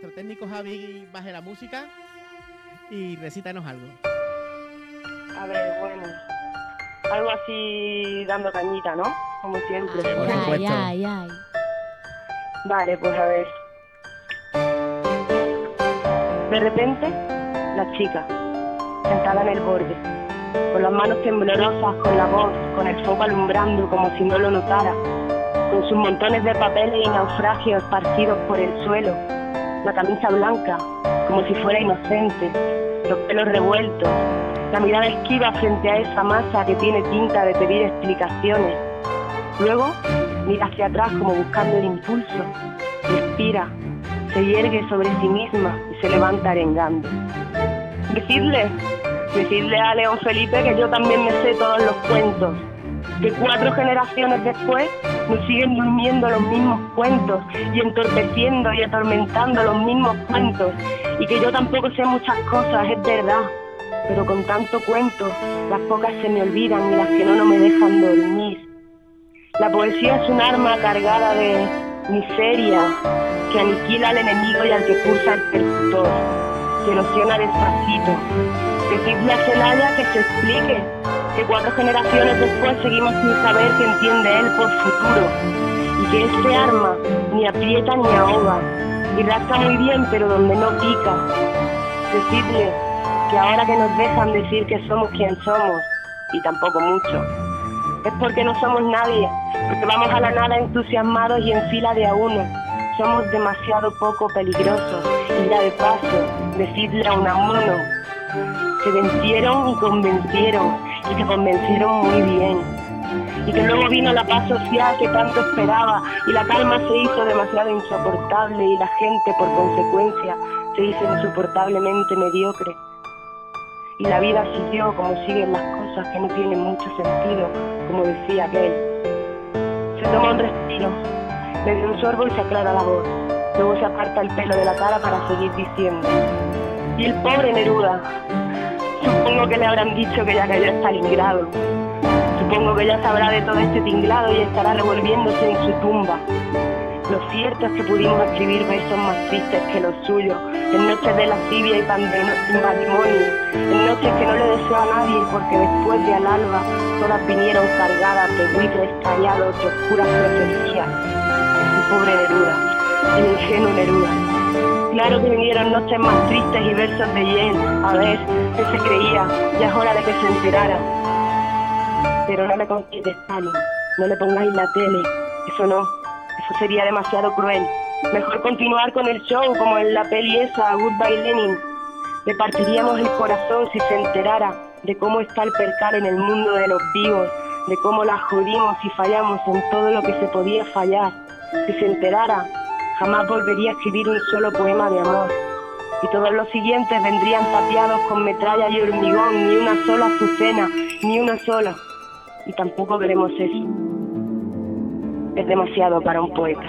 nuestro técnico Javi baje la música y recítanos algo. A ver, bueno. Algo así dando cañita, ¿no? Como siempre. Por Ay, supuesto. ay, ay. Vale, pues a ver. De repente, la chica, sentada en el borde, con las manos temblorosas, con la voz, con el foco alumbrando como si no lo notara, con sus montones de papeles y naufragios esparcidos por el suelo, la camisa blanca, como si fuera inocente, los pelos revueltos, la mirada esquiva frente a esa masa que tiene tinta de pedir explicaciones. Luego, mira hacia atrás como buscando el impulso, respira, se yergue sobre sí misma y se levanta arengando. Decidle, decidle a León Felipe que yo también me sé todos los cuentos, que cuatro generaciones después nos siguen durmiendo los mismos cuentos y entorpeciendo y atormentando los mismos cuentos, y que yo tampoco sé muchas cosas, es verdad, pero con tanto cuento, las pocas se me olvidan y las que no, no me dejan dormir. La poesía es un arma cargada de miseria que aniquila al enemigo y al que pulsa el percutor, que erosiona despacito. Decidle a Celaya que se explique, cuatro generaciones después seguimos sin saber qué entiende él por futuro, y que este arma ni aprieta ni ahoga, y rasca muy bien pero donde no pica. Decidle que ahora que nos dejan decir que somos quien somos, y tampoco mucho, es porque no somos nadie, porque vamos a la nada entusiasmados y en fila de a uno. Somos demasiado poco peligrosos. Y ya de paso, decirle a Unamuno, se vencieron y convencieron y se convencieron muy bien. Y que luego vino la paz social que tanto esperaba y la calma se hizo demasiado insoportable y la gente por consecuencia se hizo insoportablemente mediocre. Y la vida siguió como siguen las cosas que no tienen mucho sentido, como decía aquel. Se toma un respiro, dio un sorbo y se aclara la voz. Luego se aparta el pelo de la cara para seguir diciendo. Y el pobre Neruda, supongo que le habrán dicho que ya cayó a Stalingrado. Supongo que ya sabrá de todo este tinglado y estará revolviéndose en su tumba. Lo cierto es que pudimos escribir versos más tristes que los suyos, en noches de lascivia y matrimonio, en noches que no le deseo a nadie porque después de al alba todas vinieron cargadas de buitres callados de oscuras profecías. El pobre Neruda, el ingenuo Neruda. Claro que vinieron noches más tristes y versos de hiel, a ver, que se creía, ya es hora de que se enterara. Pero no le contéis de Stalin, no le pongáis la tele, eso no, eso sería demasiado cruel. Mejor continuar con el show como en la peli esa, Goodbye Lenin. Le partiríamos el corazón si se enterara de cómo está el percal en el mundo de los vivos, de cómo la jodimos y fallamos en todo lo que se podía fallar. Si se enterara, jamás volvería a escribir un solo poema de amor. Y todos los siguientes vendrían tapiados con metralla y hormigón, ni una sola azucena, ni una sola. Y tampoco queremos eso. Es demasiado para un poeta.